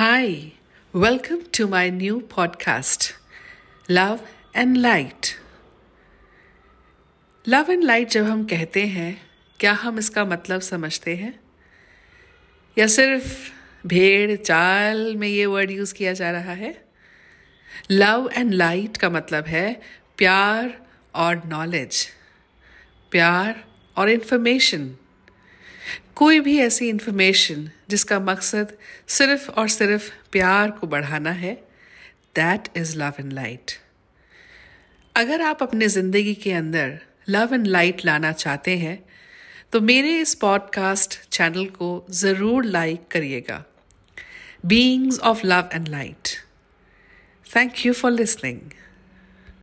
Hi, welcome to my new podcast, Love and Light. Love and light जब हम कहते हैं क्या हम इसका मतलब समझते हैं? या सिर्फ़ भेड़ चाल में ये वर्ड यूज़ किया जा रहा है? लव एंड लाइट का मतलब है प्यार और नॉलेज प्यार और इन्फॉर्मेशन कोई भी ऐसी इन्फॉर्मेशन जिसका मकसद सिर्फ़ और सिर्फ़ प्यार को बढ़ाना है that is love and light अगर आप अपने ज़िंदगी के अंदर लव एंड लाइट लाना चाहते हैं तो मेरे इस पॉडकास्ट चैनल को ज़रूर लाइक करिएगा। Beings of love and light thank you for listening